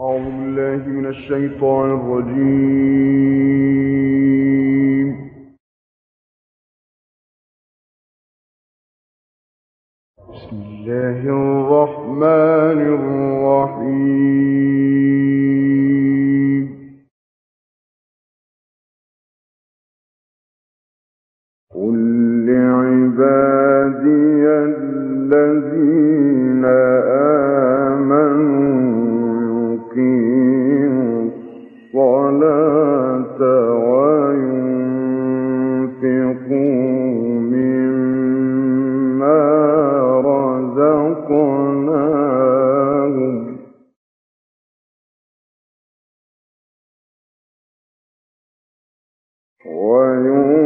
أعوذ بالله من الشيطان الرجيم. بسم الله الرحمن الرحيم. قل لعبادي الذين وَيُنْ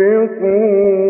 بِقُوَّةٍ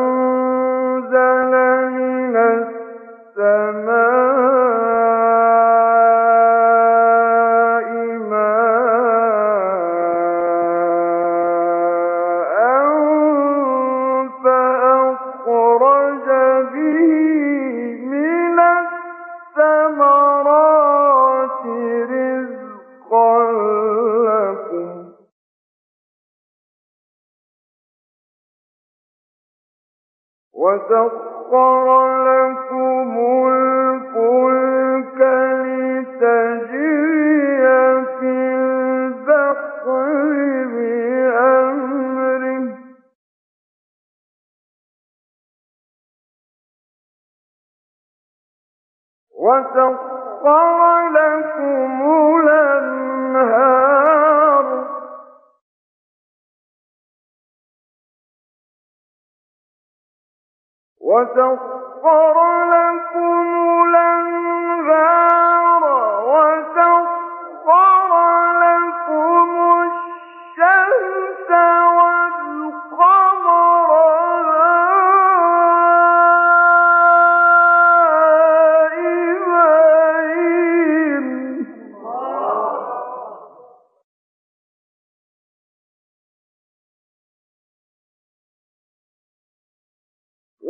وسخر لكم الفلك في البحر بأمره. وسخر لكم الأنهار وسخر لكم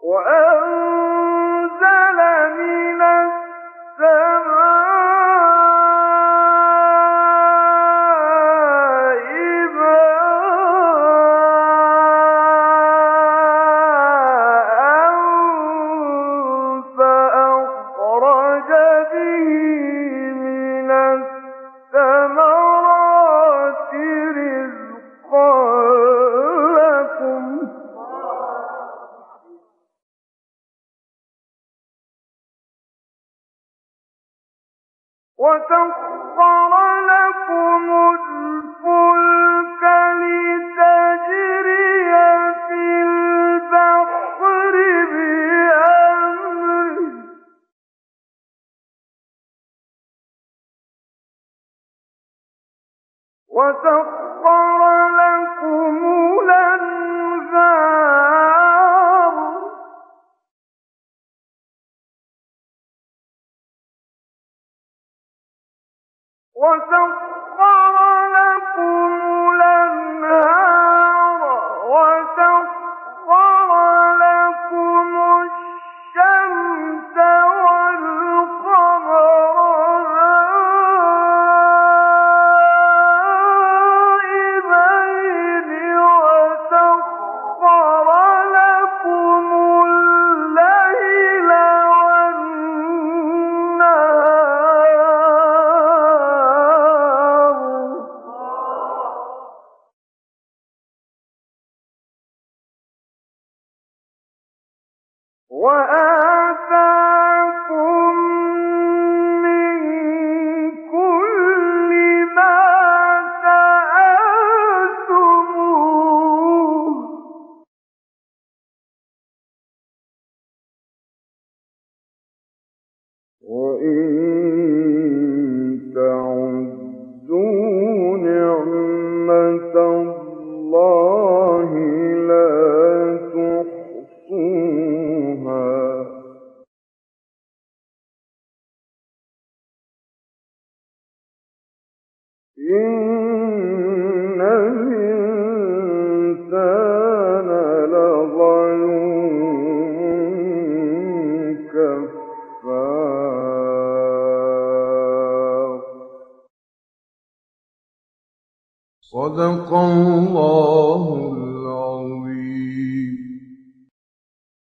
وأن وسخر وسخر وإن صدق الله